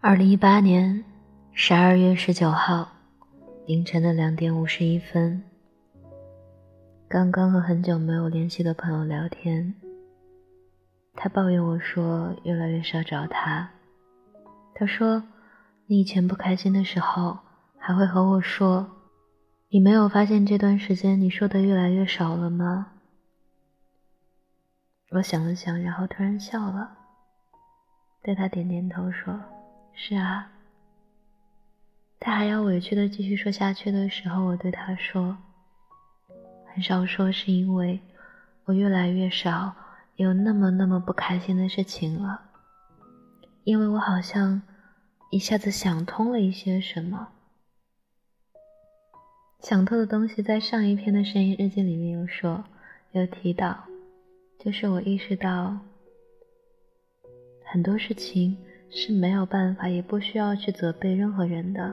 二零一八年十二月十九号凌晨的两点五十一分，刚刚和很久没有联系的朋友聊天，他抱怨我说越来越少找他。他说：“你以前不开心的时候，还会和我说，你没有发现这段时间你说的越来越少了吗？”我想了想，然后突然笑了，对他点点头说。是啊，他还要委屈的继续说下去的时候，我对他说：“很少说，是因为我越来越少有那么那么不开心的事情了，因为我好像一下子想通了一些什么。想透的东西在上一篇的声音日记里面有说，有提到，就是我意识到很多事情。”是没有办法，也不需要去责备任何人的。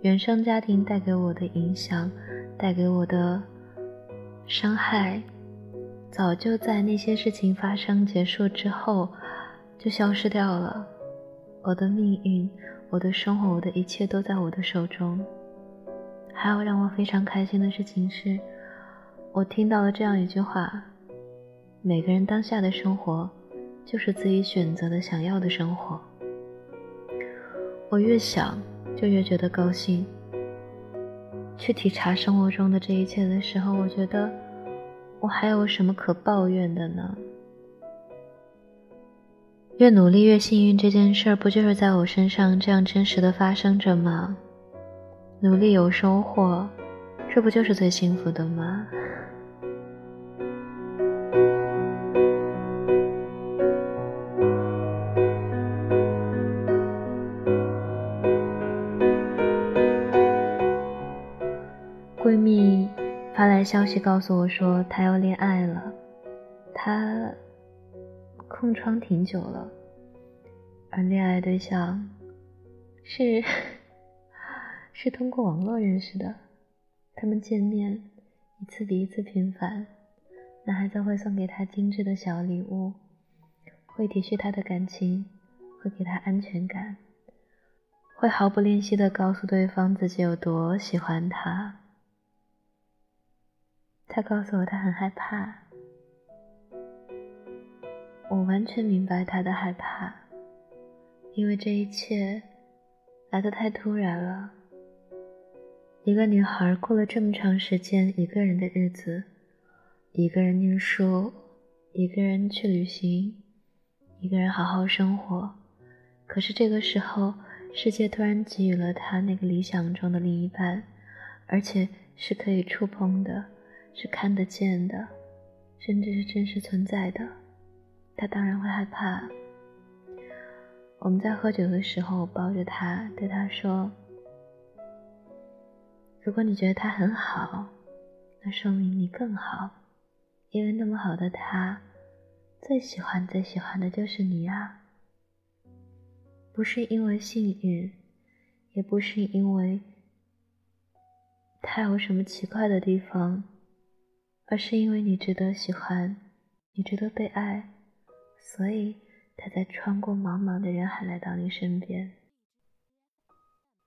原生家庭带给我的影响，带给我的伤害，早就在那些事情发生结束之后就消失掉了。我的命运，我的生活，我的一切都在我的手中。还有让我非常开心的事情是，我听到了这样一句话：每个人当下的生活。就是自己选择的、想要的生活。我越想，就越觉得高兴。去体察生活中的这一切的时候，我觉得我还有什么可抱怨的呢？越努力越幸运，这件事儿不就是在我身上这样真实的发生着吗？努力有收获，这不就是最幸福的吗？闺蜜发来消息告诉我说她要恋爱了，她空窗挺久了，而恋爱对象是是通过网络认识的，他们见面一次比一次频繁，男孩子会送给他精致的小礼物，会体恤他的感情，会给他安全感，会毫不吝惜的告诉对方自己有多喜欢他。他告诉我，他很害怕。我完全明白他的害怕，因为这一切来得太突然了。一个女孩过了这么长时间一个人的日子，一个人念书，一个人去旅行，一个人好好生活。可是这个时候，世界突然给予了她那个理想中的另一半，而且是可以触碰的。是看得见的，甚至是真实存在的，她当然会害怕。我们在喝酒的时候，抱着她，对她说：“如果你觉得他很好，那说明你更好，因为那么好的他，最喜欢最喜欢的就是你啊！不是因为幸运，也不是因为他有什么奇怪的地方。”而是因为你值得喜欢，你值得被爱，所以他才穿过茫茫的人海来到你身边。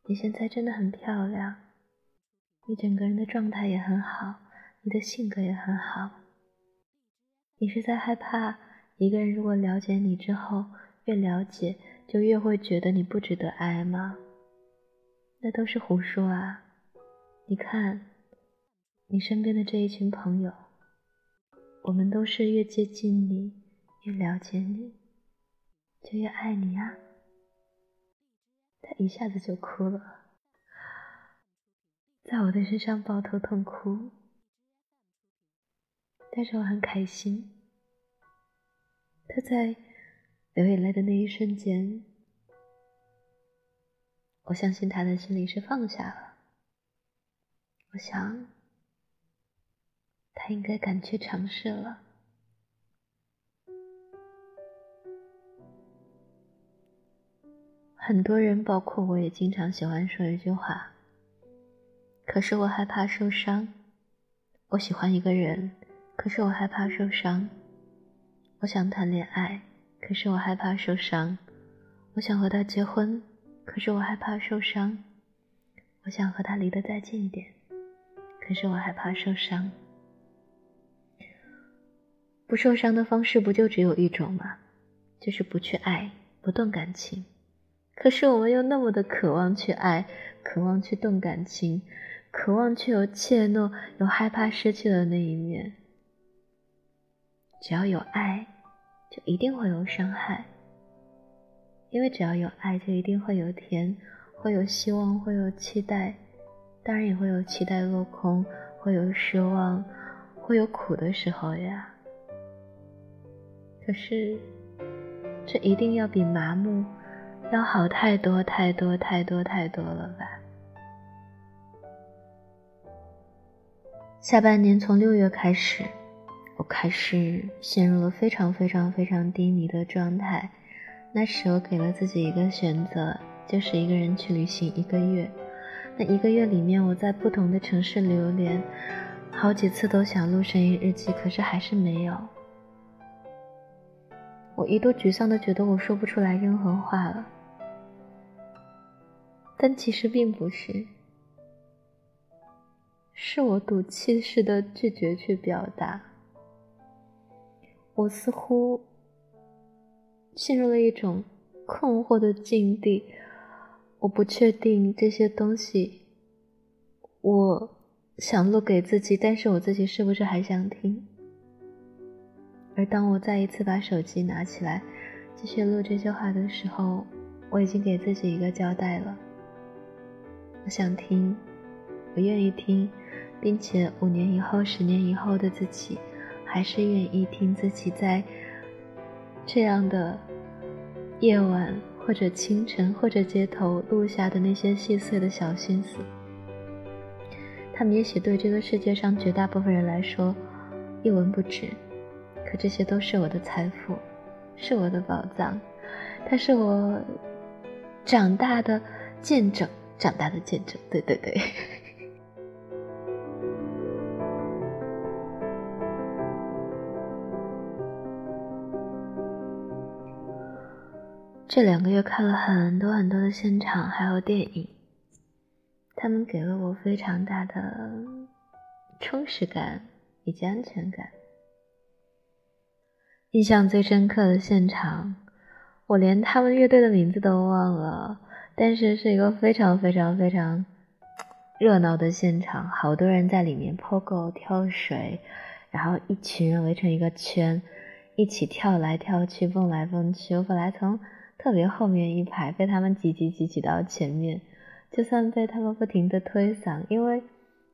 你现在真的很漂亮，你整个人的状态也很好，你的性格也很好。你是在害怕一个人如果了解你之后，越了解就越会觉得你不值得爱吗？那都是胡说啊！你看。你身边的这一群朋友，我们都是越接近你，越了解你，就越爱你啊！他一下子就哭了，在我的身上抱头痛哭，但是我很开心。他在流眼泪的那一瞬间，我相信他的心里是放下了。我想。他应该敢去尝试了。很多人，包括我也经常喜欢说一句话：“可是我害怕受伤，我喜欢一个人，可是我害怕受伤。我想谈恋爱，可是我害怕受伤。我想和他结婚，可是我害怕受伤。我想和他离得再近一点，可是我害怕受伤。不受伤的方式不就只有一种吗？就是不去爱，不动感情。可是我们又那么的渴望去爱，渴望去动感情，渴望却又怯懦，又害怕失去的那一面。只要有爱，就一定会有伤害。因为只要有爱，就一定会有甜，会有希望，会有期待，当然也会有期待落空，会有失望，会有苦的时候呀。可是，这一定要比麻木要好太多太多太多太多了吧？下半年从六月开始，我开始陷入了非常非常非常低迷的状态。那时我给了自己一个选择，就是一个人去旅行一个月。那一个月里面，我在不同的城市流连，好几次都想录声音日记，可是还是没有。我一度沮丧的觉得我说不出来任何话了，但其实并不是，是我赌气似的拒绝去表达。我似乎陷入了一种困惑的境地，我不确定这些东西，我想录给自己，但是我自己是不是还想听？而当我再一次把手机拿起来，继续录这些话的时候，我已经给自己一个交代了。我想听，我愿意听，并且五年以后、十年以后的自己，还是愿意听自己在这样的夜晚，或者清晨，或者街头录下的那些细碎的小心思。他们也许对这个世界上绝大部分人来说一文不值。可这些都是我的财富，是我的宝藏，它是我长大的见证，长大的见证。对对对。这两个月看了很多很多的现场，还有电影，他们给了我非常大的充实感以及安全感。印象最深刻的现场，我连他们乐队的名字都忘了，但是是一个非常非常非常热闹的现场，好多人在里面抛狗、跳水，然后一群人围成一个圈，一起跳来跳去、蹦来蹦去。我本来从特别后面一排，被他们挤挤挤挤到前面，就算被他们不停的推搡，因为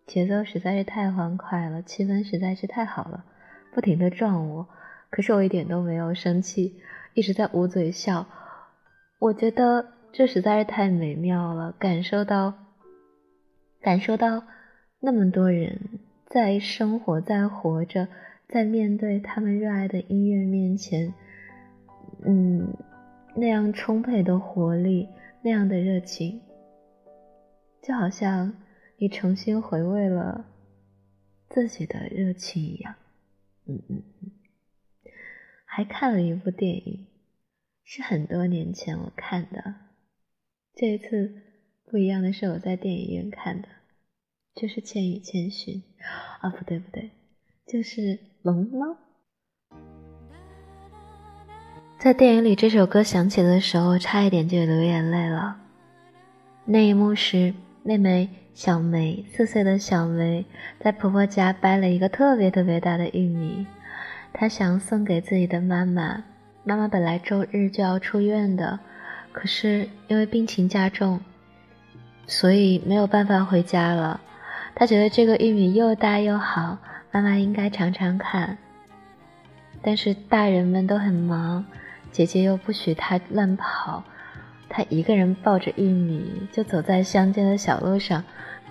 节奏实在是太欢快了，气氛实在是太好了，不停的撞我。可是我一点都没有生气，一直在捂嘴笑。我觉得这实在是太美妙了，感受到，感受到那么多人在生活，在活着，在面对他们热爱的音乐面前，嗯，那样充沛的活力，那样的热情，就好像你重新回味了自己的热情一样。嗯嗯嗯。还看了一部电影，是很多年前我看的。这一次不一样的是，我在电影院看的，就是《千与千寻》啊，不对不对，就是《龙猫》。在电影里这首歌响起的时候，差一点就流眼泪了。那一幕是妹妹小梅，四岁的小梅在婆婆家掰了一个特别特别大的玉米。她想送给自己的妈妈，妈妈本来周日就要出院的，可是因为病情加重，所以没有办法回家了。她觉得这个玉米又大又好，妈妈应该尝尝看。但是大人们都很忙，姐姐又不许他乱跑，他一个人抱着玉米就走在乡间的小路上，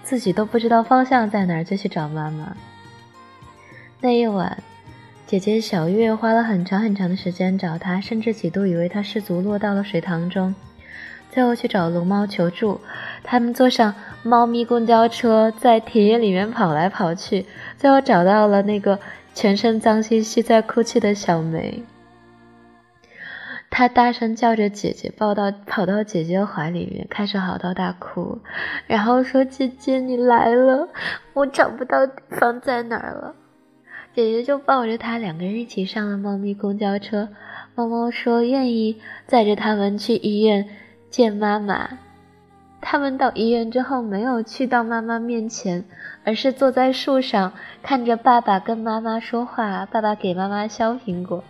自己都不知道方向在哪儿，就去找妈妈。那一晚。姐姐小月花了很长很长的时间找他，甚至几度以为他失足落到了水塘中。最后去找龙猫求助。他们坐上猫咪公交车，在田野里面跑来跑去，最后找到了那个全身脏兮兮在哭泣的小梅。他大声叫着姐姐，抱到跑到姐姐怀里面，开始嚎啕大哭，然后说：“姐姐，你来了，我找不到地方在哪儿了。”姐姐就抱着他，两个人一起上了猫咪公交车。猫猫说愿意载着他们去医院见妈妈。他们到医院之后，没有去到妈妈面前，而是坐在树上，看着爸爸跟妈妈说话。爸爸给妈妈削苹果。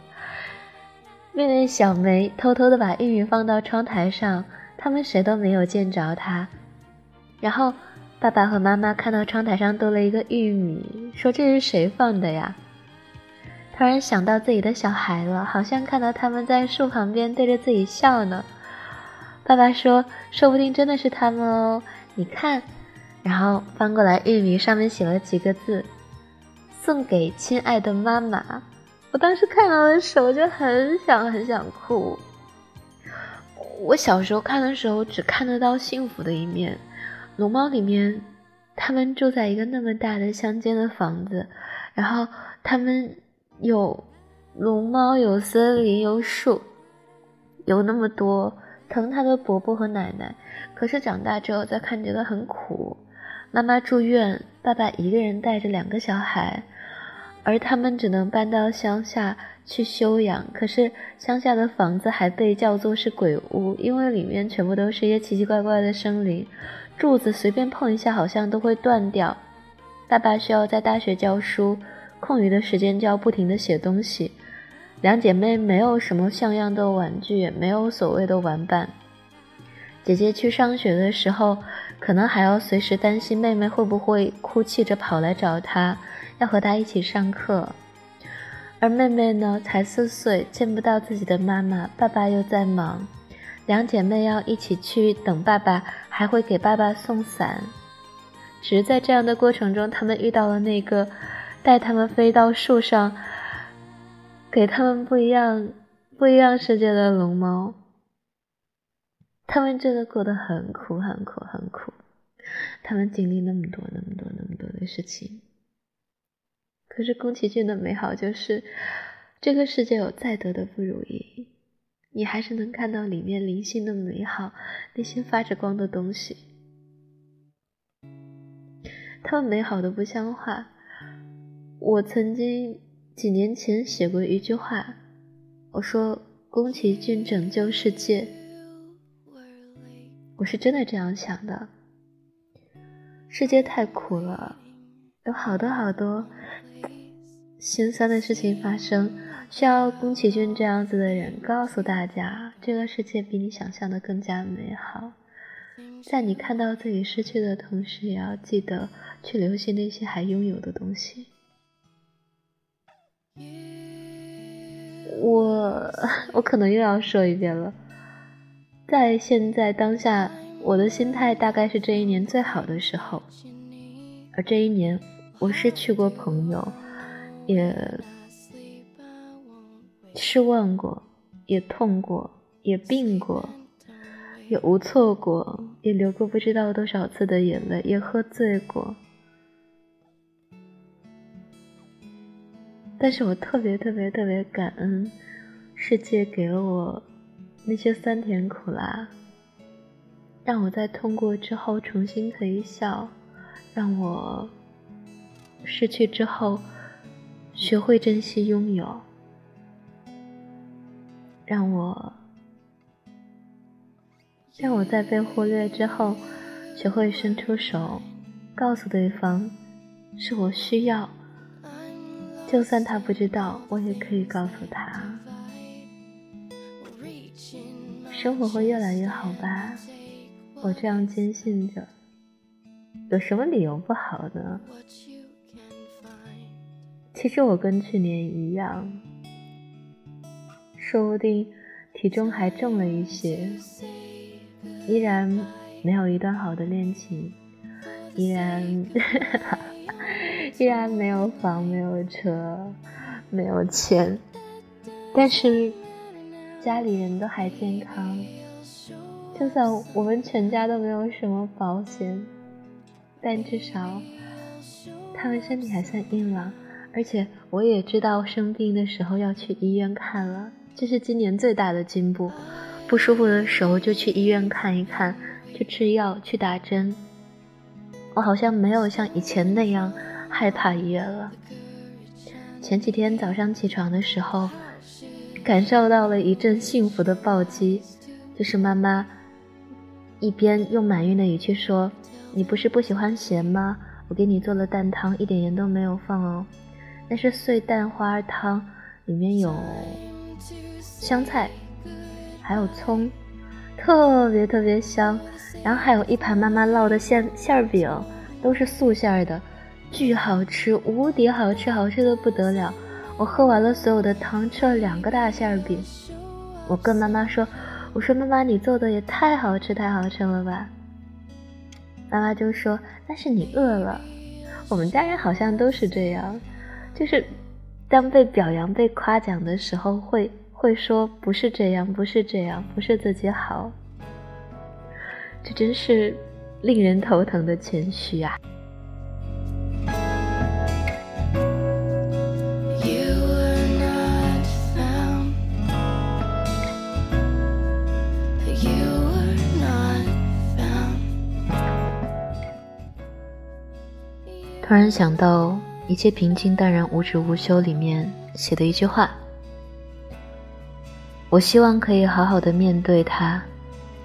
妹妹小梅偷偷的把玉米放到窗台上，他们谁都没有见着她。然后爸爸和妈妈看到窗台上多了一个玉米，说这是谁放的呀？突然想到自己的小孩了，好像看到他们在树旁边对着自己笑呢。爸爸说：“说不定真的是他们哦，你看。”然后翻过来玉米，上面写了几个字：“送给亲爱的妈妈。”我当时看到的时候就很想很想哭。我小时候看的时候只看得到幸福的一面。龙猫里面，他们住在一个那么大的乡间的房子，然后他们有龙猫，有森林，有树，有那么多疼他的伯伯和奶奶。可是长大之后再看，觉得很苦。妈妈住院，爸爸一个人带着两个小孩。而他们只能搬到乡下去休养，可是乡下的房子还被叫做是鬼屋，因为里面全部都是一些奇奇怪怪的生灵，柱子随便碰一下好像都会断掉。爸爸需要在大学教书，空余的时间就要不停的写东西。两姐妹没有什么像样的玩具，也没有所谓的玩伴。姐姐去上学的时候，可能还要随时担心妹妹会不会哭泣着跑来找她。要和他一起上课，而妹妹呢，才四岁，见不到自己的妈妈，爸爸又在忙，两姐妹要一起去等爸爸，还会给爸爸送伞。只是在这样的过程中，他们遇到了那个带他们飞到树上，给他们不一样、不一样世界的龙猫。他们真的过得很苦、很苦、很苦，他们经历那么多、那么多、那么多的事情。可是宫崎骏的美好就是，这个世界有再多的不如意，你还是能看到里面灵性的美好，那些发着光的东西。他们美好的不像话。我曾经几年前写过一句话，我说宫崎骏拯救世界，我是真的这样想的。世界太苦了，有好多好多。心酸的事情发生，需要宫崎骏这样子的人告诉大家，这个世界比你想象的更加美好。在你看到自己失去的同时，也要记得去留心那些还拥有的东西。我我可能又要说一遍了，在现在当下，我的心态大概是这一年最好的时候，而这一年我失去过朋友。也失望过，也痛过，也病过，也无措过，也流过不知道多少次的眼泪，也喝醉过。但是我特别特别特别感恩，世界给了我那些酸甜苦辣，让我在痛过之后重新可以笑，让我失去之后。学会珍惜拥有，让我让我在被忽略之后，学会伸出手，告诉对方是我需要，就算他不知道，我也可以告诉他，生活会越来越好吧，我这样坚信着，有什么理由不好呢？其实我跟去年一样，说不定体重还重了一些，依然没有一段好的恋情，依然 依然没有房，没有车，没有钱，但是家里人都还健康，就算我们全家都没有什么保险，但至少他们身体还算硬朗，而且我也知道生病的时候要去医院看了，这是今年最大的进步。不舒服的时候就去医院看一看，去吃药，去打针。我好像没有像以前那样害怕医院了。前几天早上起床的时候，感受到了一阵幸福的暴击，就是妈妈一边用满孕的语气说：“你不是不喜欢咸吗？我给你做了蛋汤，一点盐都没有放哦，那是碎蛋花汤，里面有香菜。”还有葱，特别特别香，然后还有一盘妈妈烙的馅馅饼，都是素馅的，巨好吃，无敌好吃，好吃的不得了。我喝完了所有的汤，吃了两个大馅饼。我跟妈妈说：“我说妈妈，你做的也太好吃，太好吃了吧？”妈妈就说：“那是你饿了。”我们家人好像都是这样，就是当被表扬、被夸奖的时候会。会说不是这样，不是这样，不是自己好，这真是令人头疼的谦虚啊！突然想到《一切平静淡然无止无休》里面写的一句话。我希望可以好好的面对他，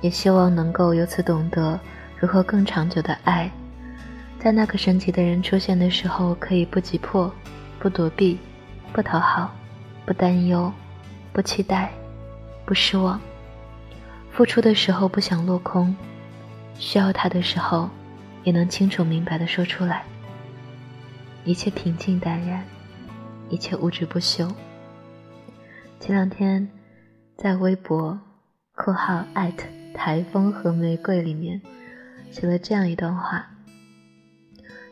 也希望能够由此懂得如何更长久的爱，在那个神奇的人出现的时候，可以不急迫，不躲避，不讨好，不担忧，不期待，不失望。付出的时候不想落空，需要他的时候，也能清楚明白的说出来。一切平静淡然，一切无止不休。前两天。在微博（括号艾特台风和玫瑰）里面写了这样一段话：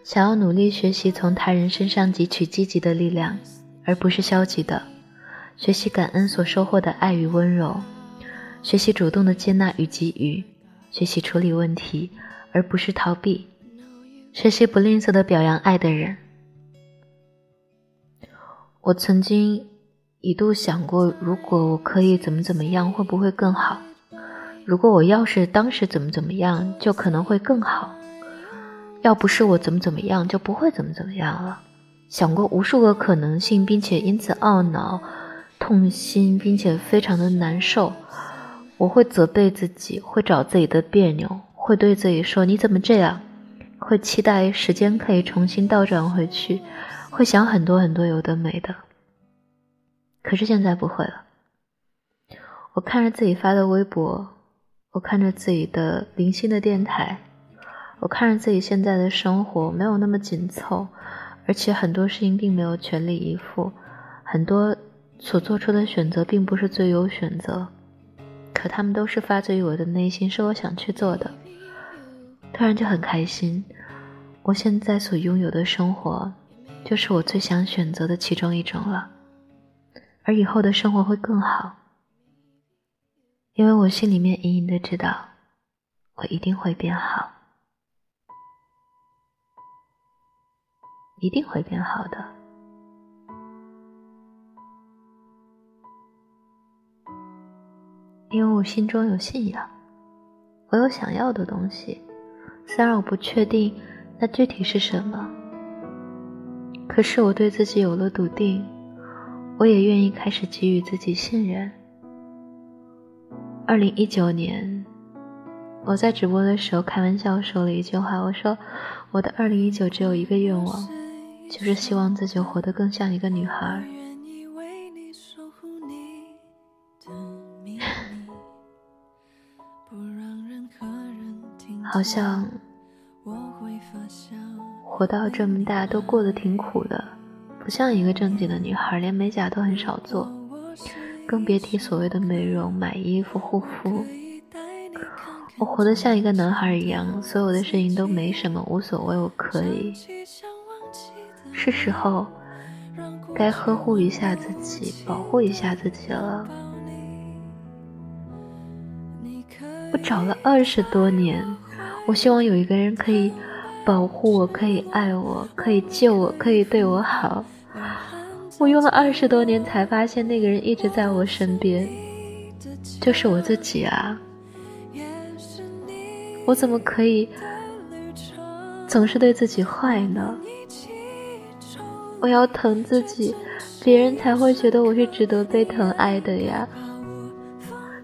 想要努力学习从他人身上汲取积极的力量，而不是消极的；学习感恩所收获的爱与温柔；学习主动的接纳与给予；学习处理问题，而不是逃避；学习不吝啬的表扬爱的人。我曾经。一度想过，如果我可以怎么怎么样，会不会更好？如果我要是当时怎么怎么样，就可能会更好。要不是我怎么怎么样，就不会怎么怎么样了。想过无数个可能性，并且因此懊恼、痛心，并且非常的难受。我会责备自己，会找自己的别扭，会对自己说：“你怎么这样？”会期待时间可以重新倒转回去，会想很多很多有的没的。可是现在不会了。我看着自己发的微博，我看着自己的零星的电台，我看着自己现在的生活没有那么紧凑，而且很多事情并没有全力以赴，很多所做出的选择并不是最优选择，可他们都是发自于我的内心，是我想去做的。突然就很开心，我现在所拥有的生活，就是我最想选择的其中一种了。而以后的生活会更好，因为我心里面隐隐的知道，我一定会变好，一定会变好的，因为我心中有信仰，我有想要的东西，虽然我不确定那具体是什么，可是我对自己有了笃定。我也愿意开始给予自己信任。二零一九年，我在直播的时候开玩笑说了一句话，我说我的二零一九只有一个愿望，就是希望自己活得更像一个女孩。好像活到这么大都过得挺苦的。不像一个正经的女孩，连美甲都很少做，更别提所谓的美容、买衣服、护肤。我活得像一个男孩一样，所有的事情都没什么，无所谓，我可以。是时候该呵护一下自己，保护一下自己了。我找了二十多年，我希望有一个人可以保护我，可以爱我，可以救我，可以对我好。我用了二十多年，才发现那个人一直在我身边，就是我自己啊！我怎么可以总是对自己坏呢？我要疼自己，别人才会觉得我是值得被疼爱的呀！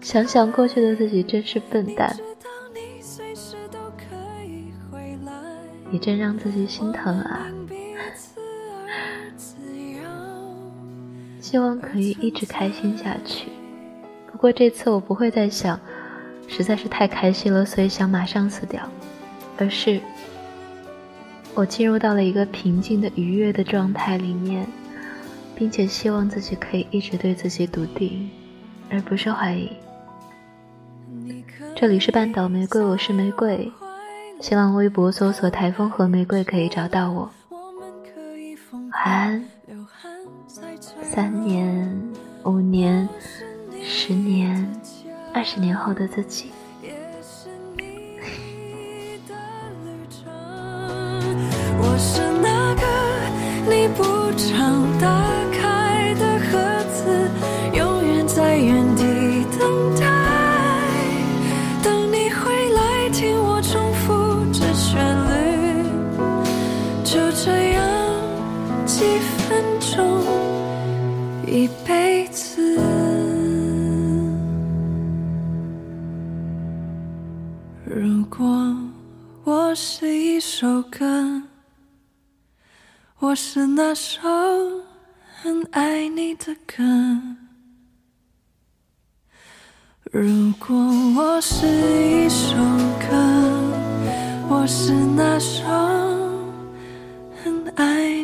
想想过去的自己，真是笨蛋，你真让自己心疼啊！希望可以一直开心下去。不过这次我不会再想，实在是太开心了，所以想马上死掉，而是我进入到了一个平静的、愉悦的状态里面，并且希望自己可以一直对自己笃定，而不是怀疑。这里是半岛玫瑰，我是玫瑰。新浪微博搜索“台风和玫瑰”可以找到我。晚安。三年、五年、十年、二十年后的自己。我是那个你不常打开如果我是一首歌，我是那首很爱你的歌。如果我是一首歌，我是那首很爱